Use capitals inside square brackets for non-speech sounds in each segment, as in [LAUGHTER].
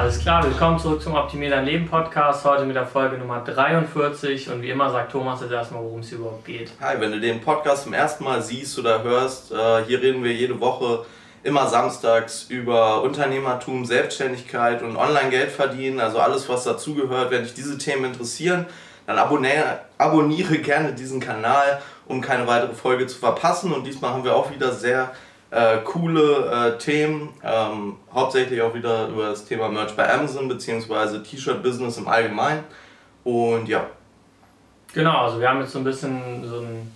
Alles klar, willkommen zurück zum Optimier dein Leben Podcast. Heute mit der Folge Nummer 43 und wie immer sagt Thomas jetzt erstmal, worum es überhaupt geht. Hi, wenn du den Podcast zum ersten Mal siehst oder hörst, äh, hier reden wir jede Woche immer samstags über Unternehmertum, Selbstständigkeit und Online-Geld verdienen, also alles, was dazugehört. Wenn dich diese Themen interessieren, dann abonniere, abonniere gerne diesen Kanal, um keine weitere Folge zu verpassen. Und diesmal haben wir auch wieder sehr äh, coole äh, Themen, ähm, hauptsächlich auch wieder über das Thema Merch bei Amazon bzw. T-Shirt-Business im Allgemeinen. Und ja. Genau, also wir haben jetzt so ein bisschen so ein,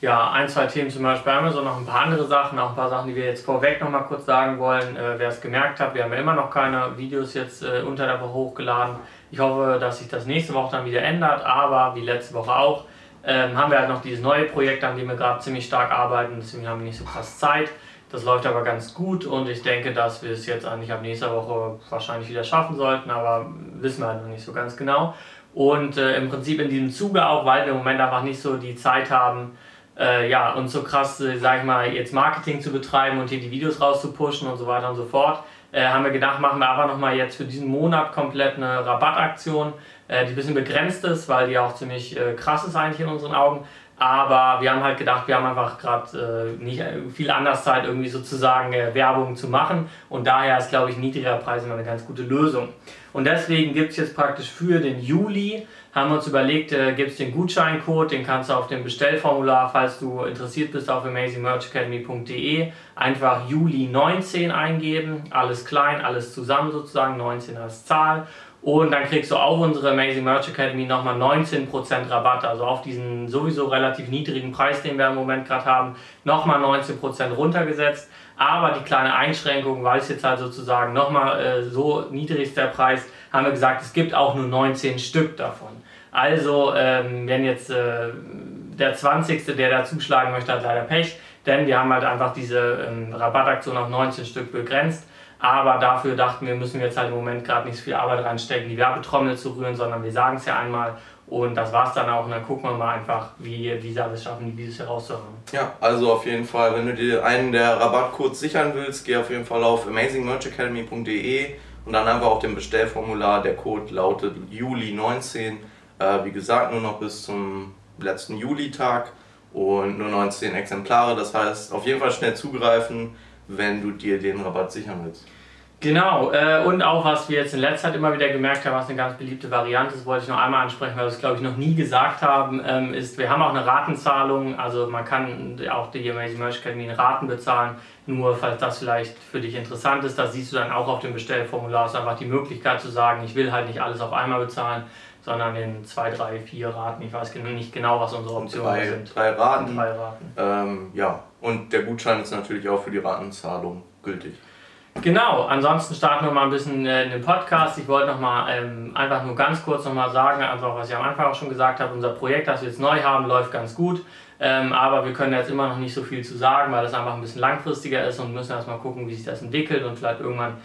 ja, ein, zwei Themen zum Beispiel bei Amazon, noch ein paar andere Sachen, auch ein paar Sachen, die wir jetzt vorweg noch mal kurz sagen wollen. Äh, wer es gemerkt hat, wir haben ja immer noch keine Videos jetzt äh, unter der Woche hochgeladen. Ich hoffe, dass sich das nächste Woche dann wieder ändert, aber wie letzte Woche auch, ähm, haben wir halt noch dieses neue Projekt, an dem wir gerade ziemlich stark arbeiten, deswegen haben wir nicht so krass Zeit. Das läuft aber ganz gut und ich denke, dass wir es jetzt eigentlich ab nächster Woche wahrscheinlich wieder schaffen sollten, aber wissen wir halt noch nicht so ganz genau. Und äh, im Prinzip in diesem Zuge auch, weil wir im Moment einfach nicht so die Zeit haben, äh, ja, uns so krass, äh, sag ich mal, jetzt Marketing zu betreiben und hier die Videos rauszupushen und so weiter und so fort, äh, haben wir gedacht, machen wir aber nochmal jetzt für diesen Monat komplett eine Rabattaktion, äh, die ein bisschen begrenzt ist, weil die auch ziemlich äh, krass ist eigentlich in unseren Augen. Aber wir haben halt gedacht, wir haben einfach gerade äh, nicht viel anders Zeit, irgendwie sozusagen äh, Werbung zu machen. Und daher ist, glaube ich, niedriger Preis immer eine ganz gute Lösung. Und deswegen gibt es jetzt praktisch für den Juli, haben wir uns überlegt, äh, gibt es den Gutscheincode, den kannst du auf dem Bestellformular, falls du interessiert bist, auf amazingmerchacademy.de einfach Juli 19 eingeben. Alles klein, alles zusammen sozusagen, 19 als Zahl. Und dann kriegst du auf unsere Amazing Merch Academy nochmal 19% Rabatt, also auf diesen sowieso relativ niedrigen Preis, den wir im Moment gerade haben, nochmal 19% runtergesetzt. Aber die kleine Einschränkung, weil es jetzt halt sozusagen nochmal äh, so niedrig ist der Preis, haben wir gesagt, es gibt auch nur 19 Stück davon. Also, ähm, wenn jetzt äh, der 20. der da zuschlagen möchte, hat leider Pech, denn wir haben halt einfach diese ähm, Rabattaktion auf 19 Stück begrenzt. Aber dafür dachten wir, müssen wir jetzt halt im Moment gerade nicht so viel Arbeit reinstecken, die Werbetrommel zu rühren, sondern wir sagen es ja einmal und das war es dann auch. Und dann gucken wir mal einfach, wie, wie sie es schaffen, dieses herauszuhauen. Ja, also auf jeden Fall, wenn du dir einen der Rabattcodes sichern willst, geh auf jeden Fall auf amazingmerchacademy.de und dann einfach auf dem Bestellformular. Der Code lautet Juli19. Äh, wie gesagt, nur noch bis zum letzten Juli-Tag und nur 19 Exemplare. Das heißt, auf jeden Fall schnell zugreifen wenn du dir den Rabatt sichern willst. Genau, äh, und auch was wir jetzt in letzter Zeit immer wieder gemerkt haben, was eine ganz beliebte Variante ist, wollte ich noch einmal ansprechen, weil wir es glaube ich noch nie gesagt haben, ähm, ist, wir haben auch eine Ratenzahlung, also man kann auch die Amazing Merch Academy in Raten bezahlen, nur falls das vielleicht für dich interessant ist, da siehst du dann auch auf dem Bestellformular ist einfach die Möglichkeit zu sagen, ich will halt nicht alles auf einmal bezahlen, sondern in zwei, drei, vier Raten, ich weiß nicht genau, was unsere Optionen drei, sind. Drei Raten. Drei Raten. Ähm, ja, und der Gutschein ist natürlich auch für die Ratenzahlung gültig. Genau, ansonsten starten wir mal ein bisschen äh, in den Podcast. Ich wollte noch mal ähm, einfach nur ganz kurz noch mal sagen, einfach was ich am Anfang auch schon gesagt habe, unser Projekt, das wir jetzt neu haben, läuft ganz gut. Ähm, aber wir können jetzt immer noch nicht so viel zu sagen, weil das einfach ein bisschen langfristiger ist und müssen erstmal gucken, wie sich das entwickelt und vielleicht irgendwann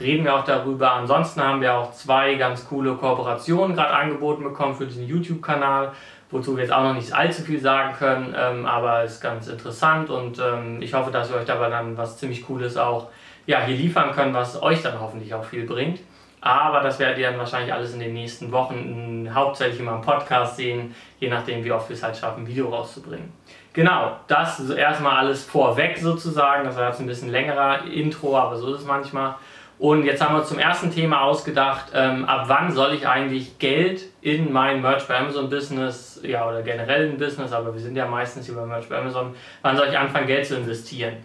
reden wir auch darüber. Ansonsten haben wir auch zwei ganz coole Kooperationen gerade angeboten bekommen für diesen YouTube-Kanal wozu wir jetzt auch noch nicht allzu viel sagen können, ähm, aber ist ganz interessant und ähm, ich hoffe, dass wir euch dabei dann was ziemlich Cooles auch ja, hier liefern können, was euch dann hoffentlich auch viel bringt. Aber das werdet ihr dann wahrscheinlich alles in den nächsten Wochen hauptsächlich immer im Podcast sehen, je nachdem, wie oft wir es halt schaffen, ein Video rauszubringen. Genau, das erstmal alles vorweg sozusagen. Das war jetzt ein bisschen längerer Intro, aber so ist es manchmal. Und jetzt haben wir zum ersten Thema ausgedacht, ähm, ab wann soll ich eigentlich Geld in mein Merch bei Amazon Business, ja oder generell ein Business, aber wir sind ja meistens über Merch bei Amazon, wann soll ich anfangen Geld zu investieren?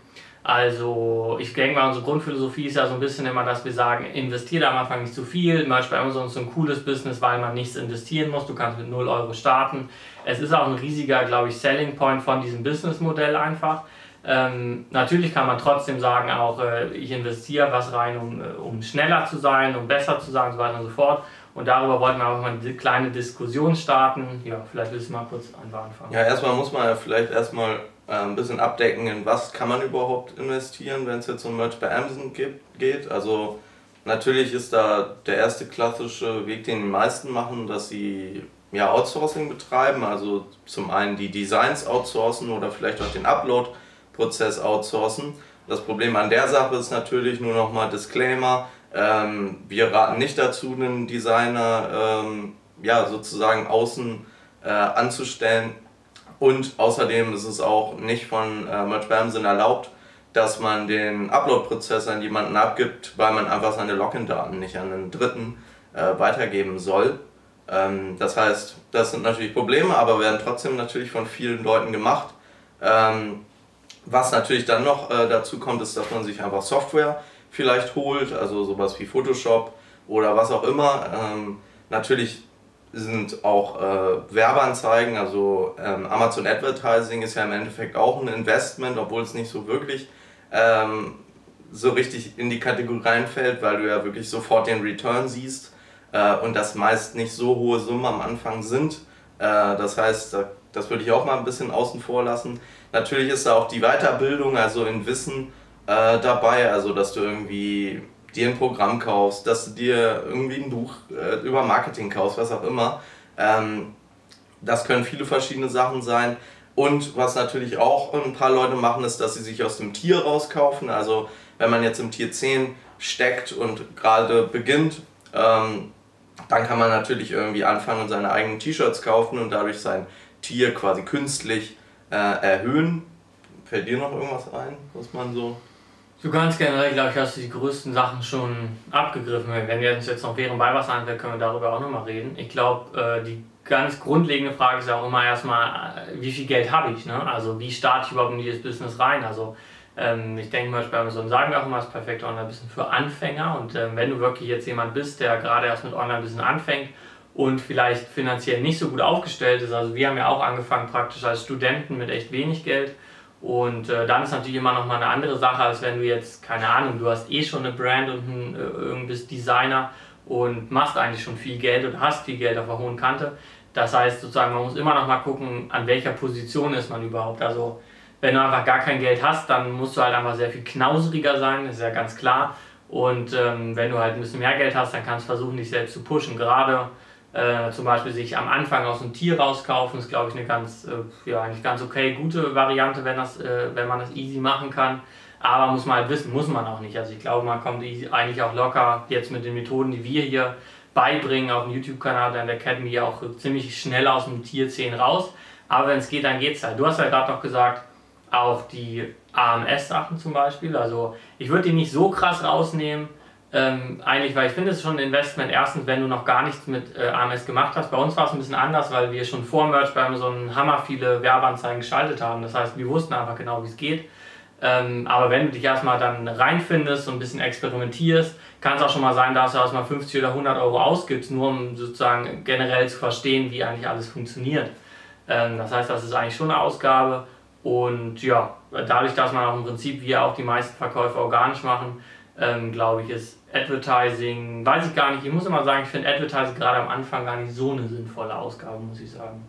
Also ich denke mal, unsere Grundphilosophie ist ja so ein bisschen immer, dass wir sagen, investiere am Anfang nicht zu viel. Merch bei Amazon ist so ein cooles Business, weil man nichts investieren muss. Du kannst mit 0 Euro starten. Es ist auch ein riesiger, glaube ich, Selling Point von diesem Businessmodell einfach. Ähm, natürlich kann man trotzdem sagen, auch äh, ich investiere was rein, um, äh, um schneller zu sein, um besser zu sein und so weiter und so fort. Und darüber wollten wir auch mal eine kleine Diskussion starten. Ja, vielleicht willst du mal kurz anfangen. Ja, erstmal muss man ja vielleicht erstmal äh, ein bisschen abdecken, in was kann man überhaupt investieren, wenn es jetzt um Merch bei Amazon gibt, geht. Also natürlich ist da der erste klassische Weg, den die meisten machen, dass sie ja, Outsourcing betreiben. Also zum einen die Designs outsourcen oder vielleicht auch den Upload Prozess outsourcen. Das Problem an der Sache ist natürlich nur nochmal Disclaimer. Ähm, wir raten nicht dazu, einen Designer ähm, ja, sozusagen außen äh, anzustellen. Und außerdem ist es auch nicht von äh, Merch Bamson erlaubt, dass man den Upload-Prozess an jemanden abgibt, weil man einfach seine Login-Daten nicht an einen Dritten äh, weitergeben soll. Ähm, das heißt, das sind natürlich Probleme, aber werden trotzdem natürlich von vielen Leuten gemacht. Ähm, was natürlich dann noch äh, dazu kommt, ist, dass man sich einfach Software vielleicht holt, also sowas wie Photoshop oder was auch immer. Ähm, natürlich sind auch äh, Werbeanzeigen, also ähm, Amazon Advertising ist ja im Endeffekt auch ein Investment, obwohl es nicht so wirklich ähm, so richtig in die Kategorie reinfällt, weil du ja wirklich sofort den Return siehst äh, und das meist nicht so hohe Summen am Anfang sind. Äh, das heißt, das würde ich auch mal ein bisschen außen vor lassen. Natürlich ist da auch die Weiterbildung, also in Wissen äh, dabei, also dass du irgendwie dir ein Programm kaufst, dass du dir irgendwie ein Buch äh, über Marketing kaufst, was auch immer. Ähm, das können viele verschiedene Sachen sein. Und was natürlich auch ein paar Leute machen, ist, dass sie sich aus dem Tier rauskaufen. Also wenn man jetzt im Tier 10 steckt und gerade beginnt, ähm, dann kann man natürlich irgendwie anfangen und seine eigenen T-Shirts kaufen und dadurch sein Tier quasi künstlich äh, erhöhen. Fällt dir noch irgendwas ein, was man so so ganz generell, glaube ich, hast du die größten Sachen schon abgegriffen. Wenn wir uns jetzt noch während bei was anfällt, können wir darüber auch nochmal reden. Ich glaube, äh, die ganz grundlegende Frage ist auch immer erstmal, äh, wie viel Geld habe ich? Ne? Also wie starte ich überhaupt in dieses Business rein? Also ähm, ich denke mal, bei Amazon sagen wir auch immer, das perfekte Online-Business für Anfänger. Und ähm, wenn du wirklich jetzt jemand bist, der gerade erst mit Online-Business anfängt und vielleicht finanziell nicht so gut aufgestellt ist, also wir haben ja auch angefangen praktisch als Studenten mit echt wenig Geld und äh, dann ist natürlich immer noch mal eine andere Sache, als wenn du jetzt, keine Ahnung, du hast eh schon eine Brand und ein, äh, bist Designer und machst eigentlich schon viel Geld und hast viel Geld auf der hohen Kante. Das heißt sozusagen, man muss immer noch mal gucken, an welcher Position ist man überhaupt. Also wenn du einfach gar kein Geld hast, dann musst du halt einfach sehr viel knauseriger sein, das ist ja ganz klar. Und ähm, wenn du halt ein bisschen mehr Geld hast, dann kannst du versuchen, dich selbst zu pushen. Gerade äh, zum Beispiel sich am Anfang aus einem Tier rauskaufen, ist glaube ich eine ganz, äh, ja, eigentlich ganz okay, gute Variante, wenn, das, äh, wenn man das easy machen kann. Aber muss man halt wissen, muss man auch nicht. Also ich glaube, man kommt eigentlich auch locker jetzt mit den Methoden, die wir hier beibringen auf dem YouTube-Kanal der Academy auch ziemlich schnell aus dem Tier 10 raus. Aber wenn es geht, dann geht es halt. Du hast ja gerade noch gesagt, auch die AMS-Sachen zum Beispiel. Also ich würde die nicht so krass rausnehmen, ähm, eigentlich, weil ich finde, es ist schon ein Investment. Erstens, wenn du noch gar nichts mit äh, AMS gemacht hast. Bei uns war es ein bisschen anders, weil wir schon vor Merch bei Amazon Hammer viele Werbeanzeigen geschaltet haben. Das heißt, wir wussten einfach genau, wie es geht. Ähm, aber wenn du dich erstmal dann reinfindest und ein bisschen experimentierst, kann es auch schon mal sein, dass du erstmal 50 oder 100 Euro ausgibst, nur um sozusagen generell zu verstehen, wie eigentlich alles funktioniert. Ähm, das heißt, das ist eigentlich schon eine Ausgabe. Und ja, dadurch, dass man auch im Prinzip, wie auch die meisten Verkäufe organisch machen, ähm, glaube ich, ist Advertising, weiß ich gar nicht. Ich muss immer sagen, ich finde Advertising gerade am Anfang gar nicht so eine sinnvolle Ausgabe, muss ich sagen.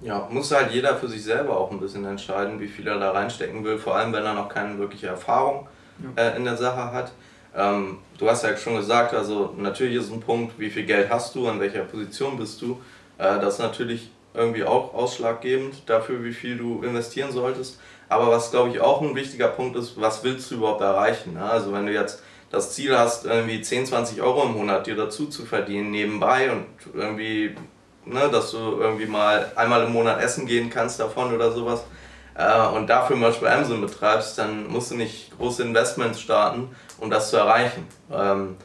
Ja, muss halt jeder für sich selber auch ein bisschen entscheiden, wie viel er da reinstecken will, vor allem wenn er noch keine wirkliche Erfahrung äh, in der Sache hat. Ähm, du hast ja schon gesagt, also natürlich ist ein Punkt, wie viel Geld hast du, an welcher Position bist du. Äh, das ist natürlich irgendwie auch ausschlaggebend dafür, wie viel du investieren solltest. Aber was glaube ich auch ein wichtiger Punkt ist, was willst du überhaupt erreichen? Ne? Also wenn du jetzt das Ziel hast, irgendwie 10, 20 Euro im Monat dir dazu zu verdienen nebenbei und irgendwie, ne, dass du irgendwie mal einmal im Monat essen gehen kannst davon oder sowas äh, und dafür mal bei Amazon betreibst, dann musst du nicht große Investments starten, um das zu erreichen. Ähm,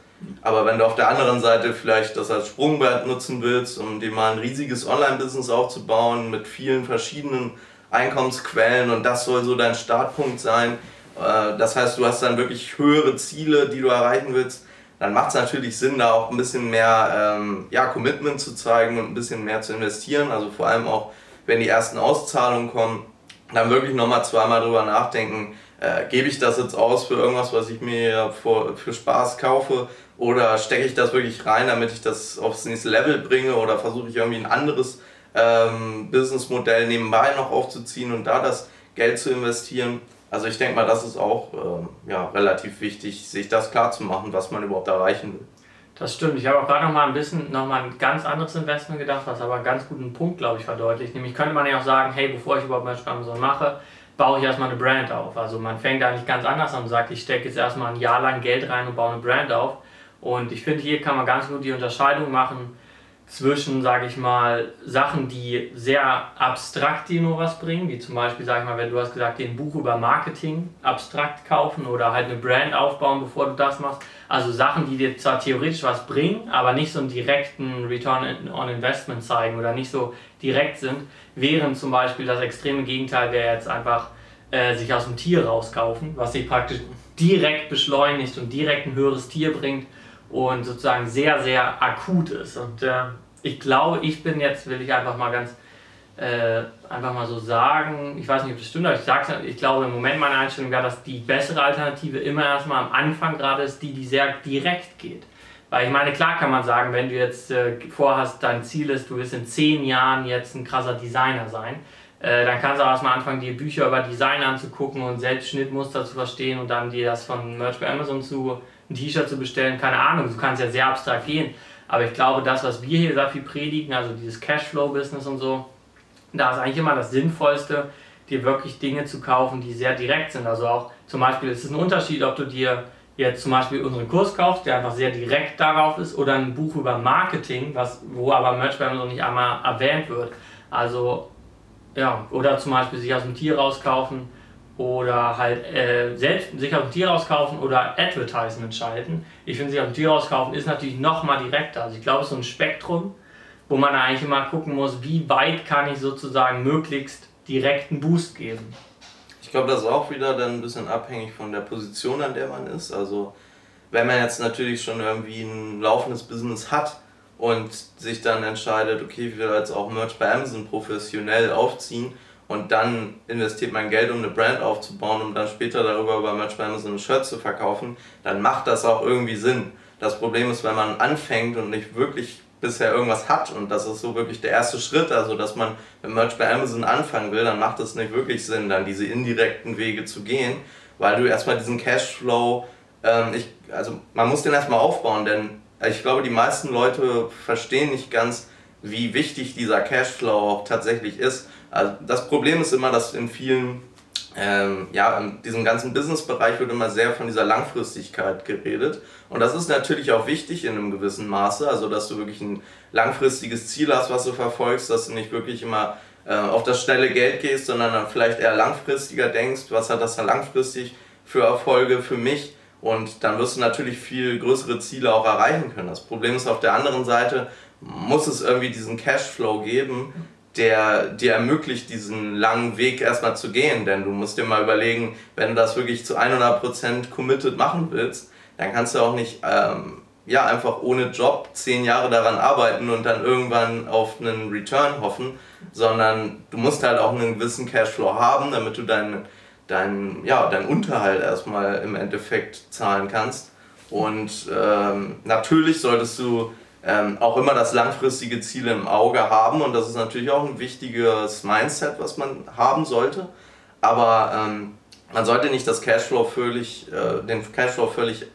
aber wenn du auf der anderen Seite vielleicht das als Sprungbrett nutzen willst, um dir mal ein riesiges Online-Business aufzubauen mit vielen verschiedenen Einkommensquellen und das soll so dein Startpunkt sein, äh, das heißt, du hast dann wirklich höhere Ziele, die du erreichen willst. Dann macht es natürlich Sinn, da auch ein bisschen mehr ähm, ja, Commitment zu zeigen und ein bisschen mehr zu investieren. Also vor allem auch, wenn die ersten Auszahlungen kommen, dann wirklich nochmal zweimal drüber nachdenken, äh, gebe ich das jetzt aus für irgendwas, was ich mir für, für Spaß kaufe oder stecke ich das wirklich rein, damit ich das aufs nächste Level bringe oder versuche ich irgendwie ein anderes ähm, Businessmodell nebenbei noch aufzuziehen und da das Geld zu investieren. Also ich denke mal, das ist auch ähm, ja, relativ wichtig, sich das klar zu machen, was man überhaupt erreichen will. Das stimmt. Ich habe auch gerade noch mal ein bisschen noch mal ein ganz anderes Investment gedacht, was aber einen ganz guten Punkt, glaube ich, verdeutlicht. Nämlich könnte man ja auch sagen, hey, bevor ich überhaupt bei Amazon mache, baue ich erstmal eine Brand auf. Also man fängt eigentlich ganz anders an und sagt, ich stecke jetzt erstmal ein Jahr lang Geld rein und baue eine Brand auf. Und ich finde, hier kann man ganz gut die Unterscheidung machen zwischen, sage ich mal, Sachen, die sehr abstrakt dir nur was bringen, wie zum Beispiel, sage ich mal, wenn du hast gesagt, ein Buch über Marketing abstrakt kaufen oder halt eine Brand aufbauen, bevor du das machst. Also Sachen, die dir zwar theoretisch was bringen, aber nicht so einen direkten Return on Investment zeigen oder nicht so direkt sind, während zum Beispiel das extreme Gegenteil wäre jetzt einfach äh, sich aus dem Tier rauskaufen, was sich praktisch direkt beschleunigt und direkt ein höheres Tier bringt und sozusagen sehr, sehr akut ist. Und äh, ich glaube, ich bin jetzt, will ich einfach mal ganz äh, einfach mal so sagen, ich weiß nicht, ob das stimmt, aber ich sag's, ich glaube im Moment meine Einstellung wäre, dass die bessere Alternative immer erstmal am Anfang gerade ist, die, die sehr direkt geht. Weil ich meine, klar kann man sagen, wenn du jetzt äh, vorhast, dein Ziel ist, du wirst in zehn Jahren jetzt ein krasser Designer sein, äh, dann kannst du auch erstmal anfangen, dir Bücher über Design anzugucken und selbst Schnittmuster zu verstehen und dann dir das von Merch bei Amazon zu ein T-Shirt zu bestellen, keine Ahnung, du kannst ja sehr abstrakt gehen. Aber ich glaube, das, was wir hier sehr viel predigen, also dieses Cashflow-Business und so, da ist eigentlich immer das Sinnvollste, dir wirklich Dinge zu kaufen, die sehr direkt sind. Also auch zum Beispiel ist es ein Unterschied, ob du dir jetzt zum Beispiel unseren Kurs kaufst, der einfach sehr direkt darauf ist, oder ein Buch über Marketing, was, wo aber Merch bei Amazon nicht einmal erwähnt wird. Also, ja, oder zum Beispiel sich aus dem Tier rauskaufen oder halt äh, selbst sich aus dem Tier rauskaufen oder Advertisement schalten. Ich finde, sich aus dem Tier rauskaufen ist natürlich noch mal direkter. Also ich glaube, es ist so ein Spektrum, wo man eigentlich immer gucken muss, wie weit kann ich sozusagen möglichst direkten Boost geben. Ich glaube, das ist auch wieder dann ein bisschen abhängig von der Position, an der man ist. Also wenn man jetzt natürlich schon irgendwie ein laufendes Business hat und sich dann entscheidet, okay, ich will jetzt auch Merch bei Amazon professionell aufziehen, und dann investiert man Geld, um eine Brand aufzubauen, um dann später darüber über Merch bei Amazon ein Shirt zu verkaufen, dann macht das auch irgendwie Sinn. Das Problem ist, wenn man anfängt und nicht wirklich bisher irgendwas hat und das ist so wirklich der erste Schritt, also dass man mit Merch bei Amazon anfangen will, dann macht es nicht wirklich Sinn, dann diese indirekten Wege zu gehen, weil du erstmal diesen Cashflow, ähm, ich, also man muss den erstmal aufbauen, denn ich glaube, die meisten Leute verstehen nicht ganz, wie wichtig dieser Cashflow auch tatsächlich ist. Also das Problem ist immer, dass in vielen, ähm, ja, in diesem ganzen Business-Bereich wird immer sehr von dieser Langfristigkeit geredet. Und das ist natürlich auch wichtig in einem gewissen Maße, also dass du wirklich ein langfristiges Ziel hast, was du verfolgst, dass du nicht wirklich immer äh, auf das schnelle Geld gehst, sondern dann vielleicht eher langfristiger denkst, was hat das dann langfristig für Erfolge für mich? Und dann wirst du natürlich viel größere Ziele auch erreichen können. Das Problem ist auf der anderen Seite, muss es irgendwie diesen Cashflow geben, der dir ermöglicht, diesen langen Weg erstmal zu gehen. Denn du musst dir mal überlegen, wenn du das wirklich zu 100% committed machen willst, dann kannst du auch nicht ähm, ja, einfach ohne Job zehn Jahre daran arbeiten und dann irgendwann auf einen Return hoffen, sondern du musst halt auch einen gewissen Cashflow haben, damit du deinen dein, ja, dein Unterhalt erstmal im Endeffekt zahlen kannst. Und ähm, natürlich solltest du ähm, auch immer das langfristige Ziel im Auge haben und das ist natürlich auch ein wichtiges Mindset, was man haben sollte. Aber ähm, man sollte nicht das Cashflow völlig, äh, den Cashflow völlig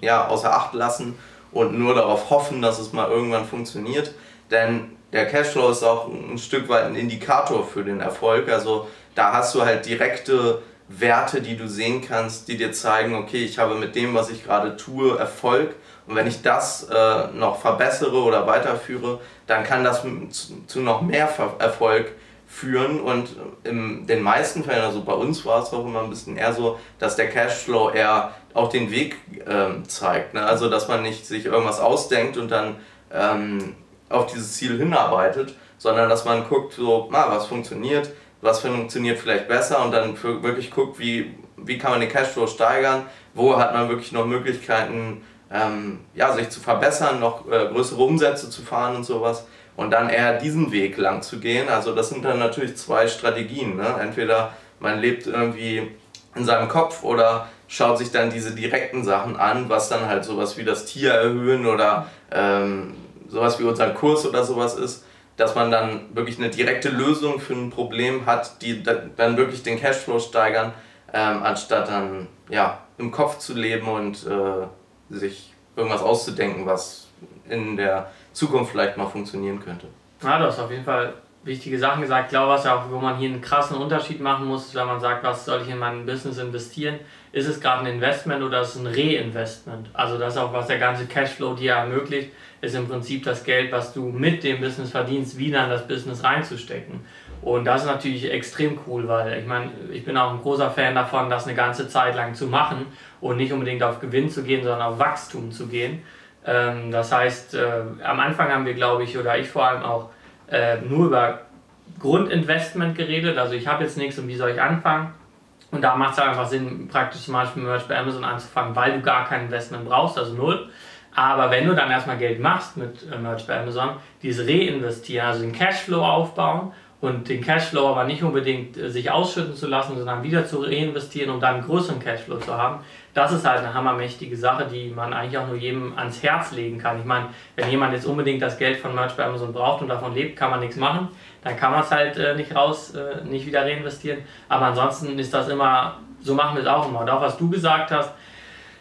ja, außer Acht lassen und nur darauf hoffen, dass es mal irgendwann funktioniert. Denn der Cashflow ist auch ein Stück weit ein Indikator für den Erfolg. Also da hast du halt direkte Werte, die du sehen kannst, die dir zeigen, okay, ich habe mit dem, was ich gerade tue, Erfolg und wenn ich das äh, noch verbessere oder weiterführe, dann kann das zu, zu noch mehr Erfolg führen. Und in den meisten Fällen, also bei uns war es auch immer ein bisschen eher so, dass der Cashflow eher auch den Weg ähm, zeigt. Ne? Also dass man nicht sich irgendwas ausdenkt und dann ähm, auf dieses Ziel hinarbeitet, sondern dass man guckt, so, ah, was funktioniert, was funktioniert vielleicht besser und dann wirklich guckt, wie, wie kann man den Cashflow steigern, wo hat man wirklich noch Möglichkeiten, ähm, ja, sich zu verbessern, noch äh, größere Umsätze zu fahren und sowas und dann eher diesen Weg lang zu gehen. Also das sind dann natürlich zwei Strategien. Ne? Entweder man lebt irgendwie in seinem Kopf oder schaut sich dann diese direkten Sachen an, was dann halt sowas wie das Tier erhöhen oder ähm, sowas wie unser Kurs oder sowas ist, dass man dann wirklich eine direkte Lösung für ein Problem hat, die dann wirklich den Cashflow steigern, ähm, anstatt dann ja, im Kopf zu leben und äh, sich irgendwas auszudenken, was in der Zukunft vielleicht mal funktionieren könnte. Ja, du hast auf jeden Fall wichtige Sachen gesagt. Ich glaube, was ja auch, wo man hier einen krassen Unterschied machen muss, wenn man sagt, was soll ich in mein Business investieren, ist es gerade ein Investment oder ist es ein Reinvestment? Also das ist auch, was der ganze Cashflow dir ermöglicht, ist im Prinzip das Geld, was du mit dem Business verdienst, wieder in das Business reinzustecken. Und das ist natürlich extrem cool, weil ich meine, ich bin auch ein großer Fan davon, das eine ganze Zeit lang zu machen und nicht unbedingt auf Gewinn zu gehen, sondern auf Wachstum zu gehen. Ähm, das heißt, äh, am Anfang haben wir, glaube ich, oder ich vor allem auch äh, nur über Grundinvestment geredet. Also ich habe jetzt nichts und wie soll ich anfangen? Und da macht es einfach Sinn, praktisch zum Beispiel Merch bei Amazon anzufangen, weil du gar kein Investment brauchst, also null. Aber wenn du dann erstmal Geld machst mit äh, Merch bei Amazon, dieses Reinvestieren, also den Cashflow aufbauen und den Cashflow aber nicht unbedingt äh, sich ausschütten zu lassen, sondern wieder zu reinvestieren, um dann einen größeren Cashflow zu haben, das ist halt eine hammermächtige Sache, die man eigentlich auch nur jedem ans Herz legen kann. Ich meine, wenn jemand jetzt unbedingt das Geld von Merch bei Amazon braucht und davon lebt, kann man nichts machen. Dann kann man es halt äh, nicht raus, äh, nicht wieder reinvestieren. Aber ansonsten ist das immer, so machen wir es auch immer. Und auch was du gesagt hast,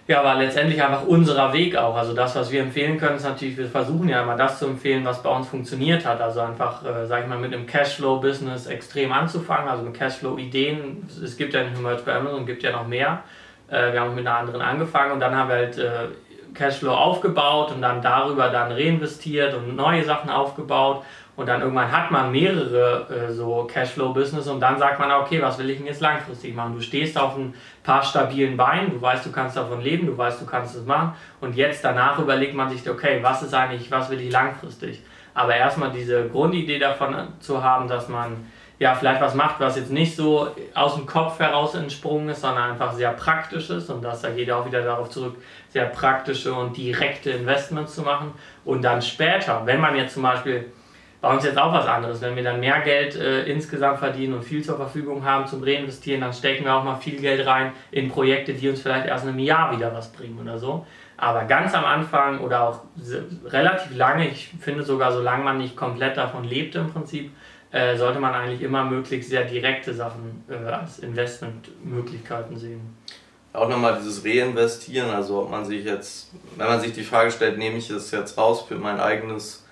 ja, war letztendlich einfach unser Weg auch. Also das, was wir empfehlen können, ist natürlich, wir versuchen ja immer das zu empfehlen, was bei uns funktioniert hat. Also einfach, äh, sag ich mal, mit einem Cashflow-Business extrem anzufangen, also mit Cashflow-Ideen. Es gibt ja nicht nur Merch bei Amazon, es gibt ja noch mehr. Äh, wir haben mit einer anderen angefangen und dann haben wir halt äh, Cashflow aufgebaut und dann darüber dann reinvestiert und neue Sachen aufgebaut und dann irgendwann hat man mehrere äh, so Cashflow-Business und dann sagt man, okay, was will ich denn jetzt langfristig machen? Du stehst auf ein paar stabilen Beinen, du weißt, du kannst davon leben, du weißt, du kannst es machen und jetzt danach überlegt man sich, okay, was ist eigentlich, was will ich langfristig? Aber erstmal diese Grundidee davon zu haben, dass man ja vielleicht was macht, was jetzt nicht so aus dem Kopf heraus entsprungen ist, sondern einfach sehr praktisch ist und das da geht auch wieder darauf zurück, sehr praktische und direkte Investments zu machen und dann später, wenn man jetzt zum Beispiel bei uns jetzt auch was anderes. Wenn wir dann mehr Geld äh, insgesamt verdienen und viel zur Verfügung haben zum Reinvestieren, dann stecken wir auch mal viel Geld rein in Projekte, die uns vielleicht erst in einem Jahr wieder was bringen oder so. Aber ganz am Anfang oder auch relativ lange, ich finde sogar, solange man nicht komplett davon lebt im Prinzip, äh, sollte man eigentlich immer möglichst sehr direkte Sachen äh, als Investmentmöglichkeiten sehen. Auch nochmal dieses Reinvestieren, also ob man sich jetzt, wenn man sich die Frage stellt, nehme ich es jetzt raus für mein eigenes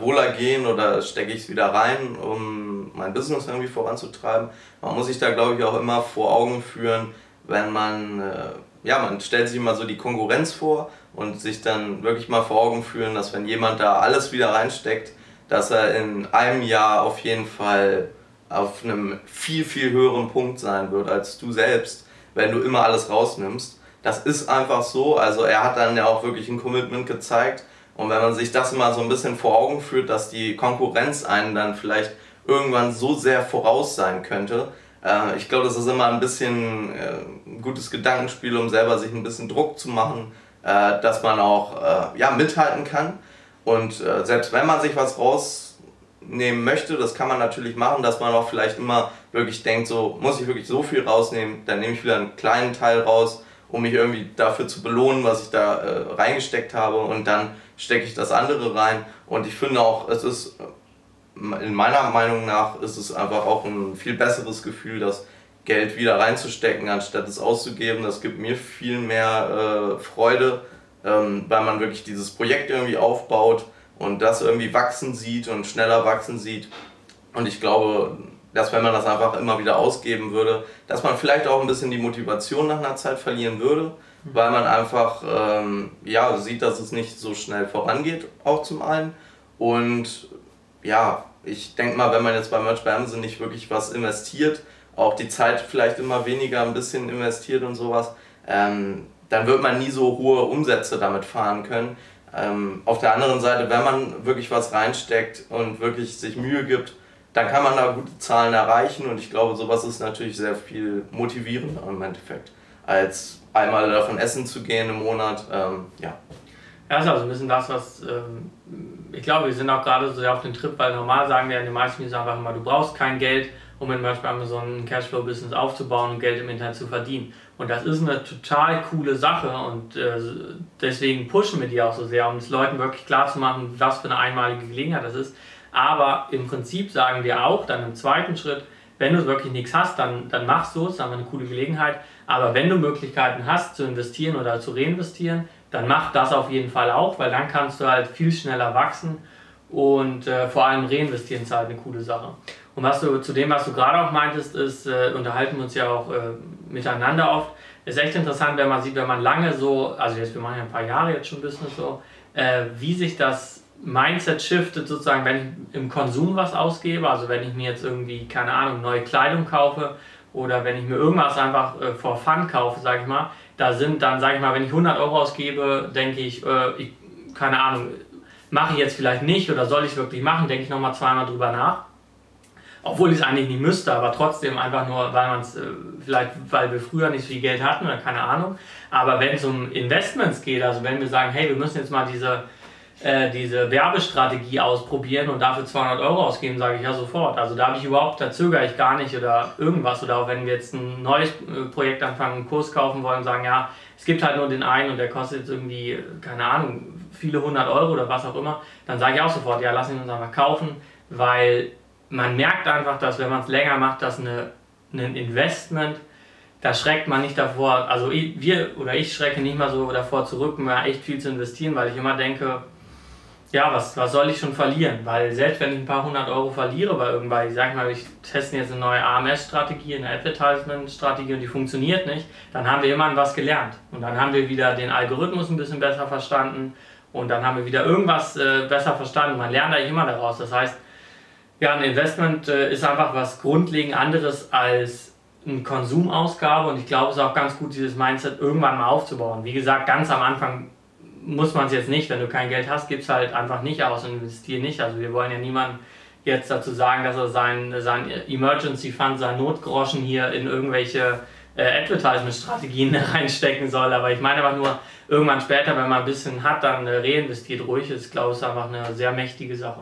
Wohlergehen oder stecke ich es wieder rein, um mein Business irgendwie voranzutreiben. Man muss sich da, glaube ich, auch immer vor Augen führen, wenn man, äh, ja, man stellt sich immer so die Konkurrenz vor und sich dann wirklich mal vor Augen führen, dass wenn jemand da alles wieder reinsteckt, dass er in einem Jahr auf jeden Fall auf einem viel, viel höheren Punkt sein wird als du selbst, wenn du immer alles rausnimmst. Das ist einfach so. Also er hat dann ja auch wirklich ein Commitment gezeigt und wenn man sich das mal so ein bisschen vor Augen führt, dass die Konkurrenz einen dann vielleicht irgendwann so sehr voraus sein könnte, äh, ich glaube, das ist immer ein bisschen äh, ein gutes Gedankenspiel, um selber sich ein bisschen Druck zu machen, äh, dass man auch äh, ja, mithalten kann. Und äh, selbst wenn man sich was rausnehmen möchte, das kann man natürlich machen, dass man auch vielleicht immer wirklich denkt, so muss ich wirklich so viel rausnehmen, dann nehme ich wieder einen kleinen Teil raus, um mich irgendwie dafür zu belohnen, was ich da äh, reingesteckt habe und dann stecke ich das andere rein. Und ich finde auch, es ist, in meiner Meinung nach, ist es einfach auch ein viel besseres Gefühl, das Geld wieder reinzustecken, anstatt es auszugeben. Das gibt mir viel mehr äh, Freude, ähm, weil man wirklich dieses Projekt irgendwie aufbaut und das irgendwie wachsen sieht und schneller wachsen sieht. Und ich glaube, dass wenn man das einfach immer wieder ausgeben würde, dass man vielleicht auch ein bisschen die Motivation nach einer Zeit verlieren würde weil man einfach ähm, ja, sieht, dass es nicht so schnell vorangeht, auch zum einen. Und ja, ich denke mal, wenn man jetzt bei Merch bei Amazon nicht wirklich was investiert, auch die Zeit vielleicht immer weniger ein bisschen investiert und sowas, ähm, dann wird man nie so hohe Umsätze damit fahren können. Ähm, auf der anderen Seite, wenn man wirklich was reinsteckt und wirklich sich Mühe gibt, dann kann man da gute Zahlen erreichen und ich glaube, sowas ist natürlich sehr viel motivierender im Endeffekt als einmal davon essen zu gehen im Monat. Ähm, ja. Ja, ist also ein bisschen das, was ähm, ich glaube, wir sind auch gerade so sehr auf den Trip, weil normal sagen wir ja den meisten Videos einfach immer, du brauchst kein Geld, um in Beispiel Amazon ein Cashflow-Business aufzubauen und Geld im Internet zu verdienen. Und das ist eine total coole Sache und äh, deswegen pushen wir die auch so sehr, um es Leuten wirklich klar zu machen, was für eine einmalige Gelegenheit das ist. Aber im Prinzip sagen wir auch dann im zweiten Schritt, wenn du wirklich nichts hast, dann, dann machst du es, dann haben wir eine coole Gelegenheit. Aber wenn du Möglichkeiten hast zu investieren oder zu reinvestieren, dann mach das auf jeden Fall auch, weil dann kannst du halt viel schneller wachsen und äh, vor allem reinvestieren ist halt eine coole Sache. Und was du zu dem, was du gerade auch meintest, ist, äh, unterhalten wir uns ja auch äh, miteinander oft, ist echt interessant, wenn man sieht, wenn man lange so, also jetzt, wir machen ja ein paar Jahre jetzt schon Business so, äh, wie sich das Mindset shiftet sozusagen, wenn ich im Konsum was ausgebe, also wenn ich mir jetzt irgendwie, keine Ahnung, neue Kleidung kaufe oder wenn ich mir irgendwas einfach äh, for fun kaufe, sage ich mal, da sind dann, sage ich mal, wenn ich 100 Euro ausgebe, denke ich, äh, ich keine Ahnung, mache ich jetzt vielleicht nicht oder soll ich es wirklich machen, denke ich nochmal zweimal drüber nach. Obwohl ich es eigentlich nicht müsste, aber trotzdem einfach nur, weil man es äh, vielleicht, weil wir früher nicht so viel Geld hatten oder keine Ahnung. Aber wenn es um Investments geht, also wenn wir sagen, hey, wir müssen jetzt mal diese äh, diese Werbestrategie ausprobieren und dafür 200 Euro ausgeben, sage ich ja sofort. Also da habe ich überhaupt, da zögere ich gar nicht oder irgendwas. Oder auch wenn wir jetzt ein neues äh, Projekt anfangen, einen Kurs kaufen wollen, sagen, ja, es gibt halt nur den einen und der kostet jetzt irgendwie, keine Ahnung, viele hundert Euro oder was auch immer, dann sage ich auch sofort, ja, lass ihn uns einfach kaufen, weil man merkt einfach, dass wenn man es länger macht, dass eine, ein Investment, da schreckt man nicht davor, also wir oder ich schrecke nicht mal so davor zurück, mal echt viel zu investieren, weil ich immer denke, ja, was, was soll ich schon verlieren? Weil selbst wenn ich ein paar hundert Euro verliere bei irgendwas, ich sag mal, ich teste jetzt eine neue AMS-Strategie, eine Advertisement-Strategie und die funktioniert nicht, dann haben wir immerhin was gelernt. Und dann haben wir wieder den Algorithmus ein bisschen besser verstanden und dann haben wir wieder irgendwas äh, besser verstanden. Man lernt eigentlich immer daraus. Das heißt, ja, ein Investment äh, ist einfach was grundlegend anderes als eine Konsumausgabe und ich glaube, es ist auch ganz gut, dieses Mindset irgendwann mal aufzubauen. Wie gesagt, ganz am Anfang muss man es jetzt nicht. Wenn du kein Geld hast, gibst halt einfach nicht aus und investier nicht. Also wir wollen ja niemanden jetzt dazu sagen, dass er sein, sein Emergency Fund, sein Notgroschen hier in irgendwelche äh, Advertisement-Strategien [LAUGHS] reinstecken soll. Aber ich meine aber nur, irgendwann später, wenn man ein bisschen hat, dann äh, reinvestiert ruhig ist, glaube ich, einfach eine sehr mächtige Sache.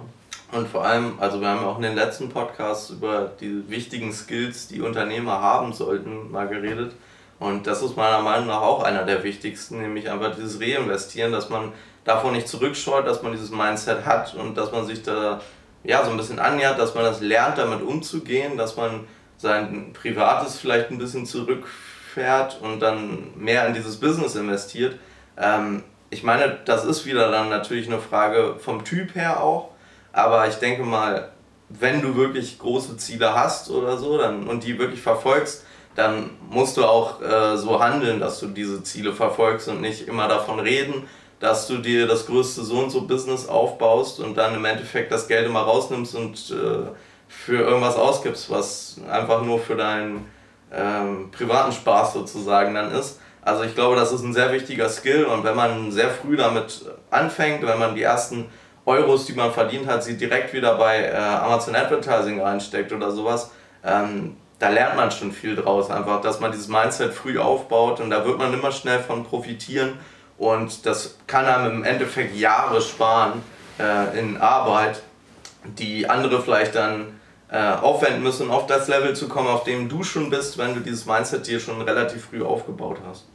Und vor allem, also wir haben auch in den letzten Podcasts über die wichtigen Skills, die Unternehmer haben sollten, mal geredet. Und das ist meiner Meinung nach auch einer der wichtigsten, nämlich einfach dieses Reinvestieren, dass man davon nicht zurückscheut, dass man dieses Mindset hat und dass man sich da ja so ein bisschen annähert, dass man das lernt, damit umzugehen, dass man sein Privates vielleicht ein bisschen zurückfährt und dann mehr in dieses Business investiert. Ähm, ich meine, das ist wieder dann natürlich eine Frage vom Typ her auch, aber ich denke mal, wenn du wirklich große Ziele hast oder so dann, und die wirklich verfolgst, dann musst du auch äh, so handeln, dass du diese Ziele verfolgst und nicht immer davon reden, dass du dir das größte so und so Business aufbaust und dann im Endeffekt das Geld immer rausnimmst und äh, für irgendwas ausgibst, was einfach nur für deinen ähm, privaten Spaß sozusagen dann ist. Also ich glaube, das ist ein sehr wichtiger Skill und wenn man sehr früh damit anfängt, wenn man die ersten Euros, die man verdient hat, sie direkt wieder bei äh, Amazon Advertising reinsteckt oder sowas, ähm, da lernt man schon viel draus, einfach, dass man dieses Mindset früh aufbaut und da wird man immer schnell von profitieren und das kann einem im Endeffekt Jahre sparen äh, in Arbeit, die andere vielleicht dann äh, aufwenden müssen, auf das Level zu kommen, auf dem du schon bist, wenn du dieses Mindset dir schon relativ früh aufgebaut hast.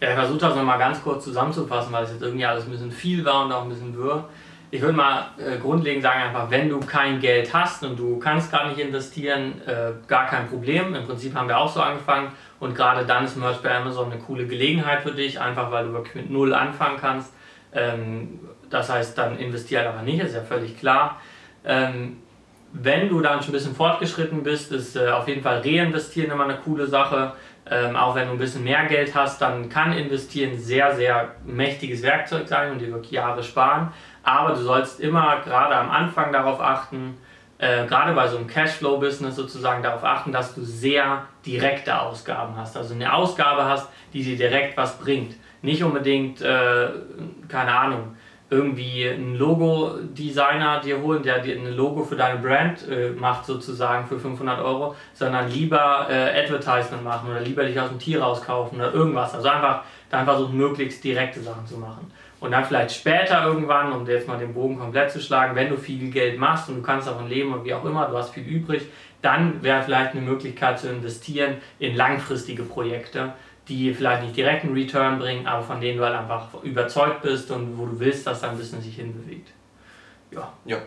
Ja, ich versuche das nochmal ganz kurz zusammenzufassen, weil es jetzt irgendwie alles ein bisschen viel war und auch ein bisschen wirr ich würde mal äh, grundlegend sagen, einfach, wenn du kein Geld hast und du kannst gar nicht investieren, äh, gar kein Problem. Im Prinzip haben wir auch so angefangen und gerade dann ist Merch bei Amazon eine coole Gelegenheit für dich, einfach weil du wirklich mit Null anfangen kannst. Ähm, das heißt, dann investiere halt aber nicht, ist ja völlig klar. Ähm, wenn du dann schon ein bisschen fortgeschritten bist, ist äh, auf jeden Fall reinvestieren immer eine coole Sache. Ähm, auch wenn du ein bisschen mehr Geld hast, dann kann investieren sehr, sehr mächtiges Werkzeug sein und dir wirklich Jahre sparen. Aber du sollst immer gerade am Anfang darauf achten, äh, gerade bei so einem Cashflow-Business sozusagen darauf achten, dass du sehr direkte Ausgaben hast. Also eine Ausgabe hast, die dir direkt was bringt. Nicht unbedingt, äh, keine Ahnung, irgendwie einen Logo-Designer dir holen, der dir ein Logo für deine Brand äh, macht sozusagen für 500 Euro, sondern lieber äh, Advertisement machen oder lieber dich aus dem Tier rauskaufen oder irgendwas. Also einfach dann versuchen, möglichst direkte Sachen zu machen. Und dann vielleicht später irgendwann, um jetzt mal den Bogen komplett zu schlagen, wenn du viel Geld machst und du kannst davon leben und wie auch immer, du hast viel übrig, dann wäre vielleicht eine Möglichkeit zu investieren in langfristige Projekte, die vielleicht nicht direkt einen Return bringen, aber von denen du halt einfach überzeugt bist und wo du willst, dass dein Business sich hinbewegt. Ja. Ja,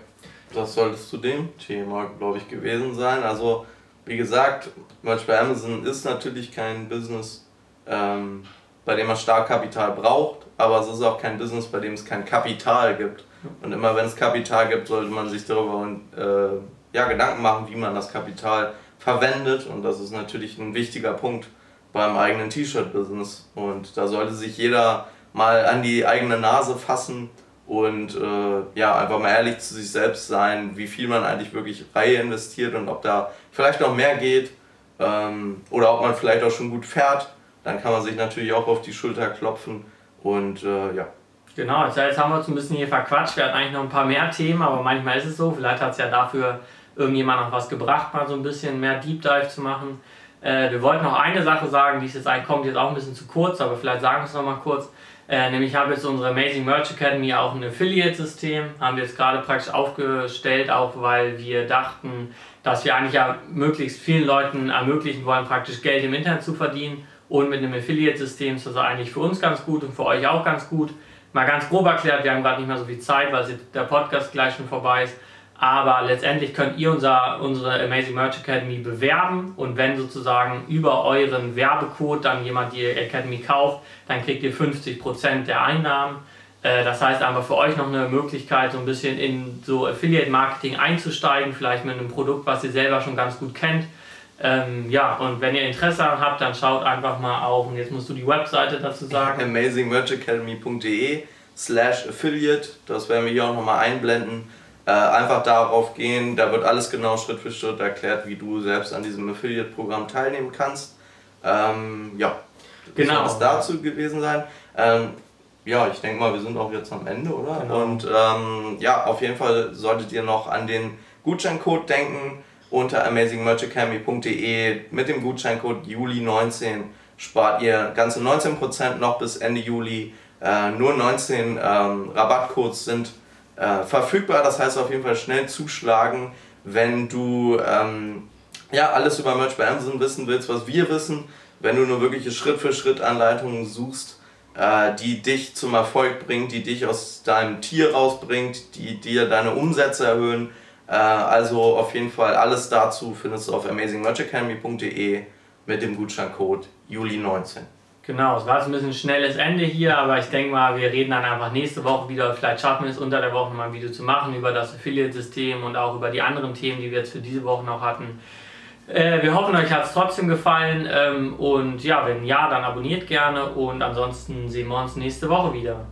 das sollte zu dem Thema, glaube ich, gewesen sein. Also, wie gesagt, bei Amazon ist natürlich kein Business, ähm, bei dem man Starkkapital braucht, aber es ist auch kein Business, bei dem es kein Kapital gibt. Und immer wenn es Kapital gibt, sollte man sich darüber äh, ja, Gedanken machen, wie man das Kapital verwendet. Und das ist natürlich ein wichtiger Punkt beim eigenen T-Shirt-Business. Und da sollte sich jeder mal an die eigene Nase fassen und äh, ja, einfach mal ehrlich zu sich selbst sein, wie viel man eigentlich wirklich Reihe investiert und ob da vielleicht noch mehr geht ähm, oder ob man vielleicht auch schon gut fährt. Dann kann man sich natürlich auch auf die Schulter klopfen und äh, ja. Genau, jetzt haben wir uns ein bisschen hier verquatscht. Wir hatten eigentlich noch ein paar mehr Themen, aber manchmal ist es so. Vielleicht hat es ja dafür irgendjemand noch was gebracht, mal so ein bisschen mehr Deep Dive zu machen. Äh, wir wollten noch eine Sache sagen, die ist jetzt, kommt jetzt auch ein bisschen zu kurz, aber vielleicht sagen wir es noch mal kurz. Äh, nämlich habe jetzt unsere Amazing Merch Academy auch ein Affiliate-System, haben wir jetzt gerade praktisch aufgestellt, auch weil wir dachten, dass wir eigentlich ja möglichst vielen Leuten ermöglichen wollen, praktisch Geld im Internet zu verdienen. Und mit einem Affiliate-System ist das eigentlich für uns ganz gut und für euch auch ganz gut. Mal ganz grob erklärt, wir haben gerade nicht mehr so viel Zeit, weil der Podcast gleich schon vorbei ist. Aber letztendlich könnt ihr unser, unsere Amazing Merch Academy bewerben und wenn sozusagen über euren Werbecode dann jemand die Academy kauft, dann kriegt ihr 50% der Einnahmen. Äh, das heißt einfach für euch noch eine Möglichkeit, so ein bisschen in so Affiliate Marketing einzusteigen, vielleicht mit einem Produkt, was ihr selber schon ganz gut kennt. Ähm, ja, und wenn ihr Interesse habt, dann schaut einfach mal auf, und jetzt musst du die Webseite dazu sagen. [LAUGHS] amazingmerchacademy.de slash affiliate, das werden wir hier auch nochmal einblenden äh, einfach darauf gehen, da wird alles genau Schritt für Schritt erklärt, wie du selbst an diesem Affiliate-Programm teilnehmen kannst. Ähm, ja, das genau. soll dazu gewesen sein. Ähm, ja, ich denke mal, wir sind auch jetzt am Ende, oder? Genau. Und ähm, ja, auf jeden Fall solltet ihr noch an den Gutscheincode denken unter amazingmerchacademy.de mit dem Gutscheincode Juli19 spart ihr ganze 19% noch bis Ende Juli. Äh, nur 19 ähm, Rabattcodes sind äh, verfügbar. Das heißt auf jeden Fall schnell zuschlagen, wenn du ähm, ja, alles über Merch bei Amazon wissen willst, was wir wissen. Wenn du nur wirkliche Schritt-für-Schritt-Anleitungen suchst, äh, die dich zum Erfolg bringt, die dich aus deinem Tier rausbringt, die dir deine Umsätze erhöhen. Äh, also auf jeden Fall alles dazu findest du auf amazingmerchacademy.de mit dem Gutscheincode Juli19. Genau, es war jetzt ein bisschen schnelles Ende hier, aber ich denke mal, wir reden dann einfach nächste Woche wieder. Vielleicht schaffen wir es unter der Woche mal ein Video zu machen über das Affiliate-System und auch über die anderen Themen, die wir jetzt für diese Woche noch hatten. Äh, wir hoffen, euch hat es trotzdem gefallen ähm, und ja, wenn ja, dann abonniert gerne und ansonsten sehen wir uns nächste Woche wieder.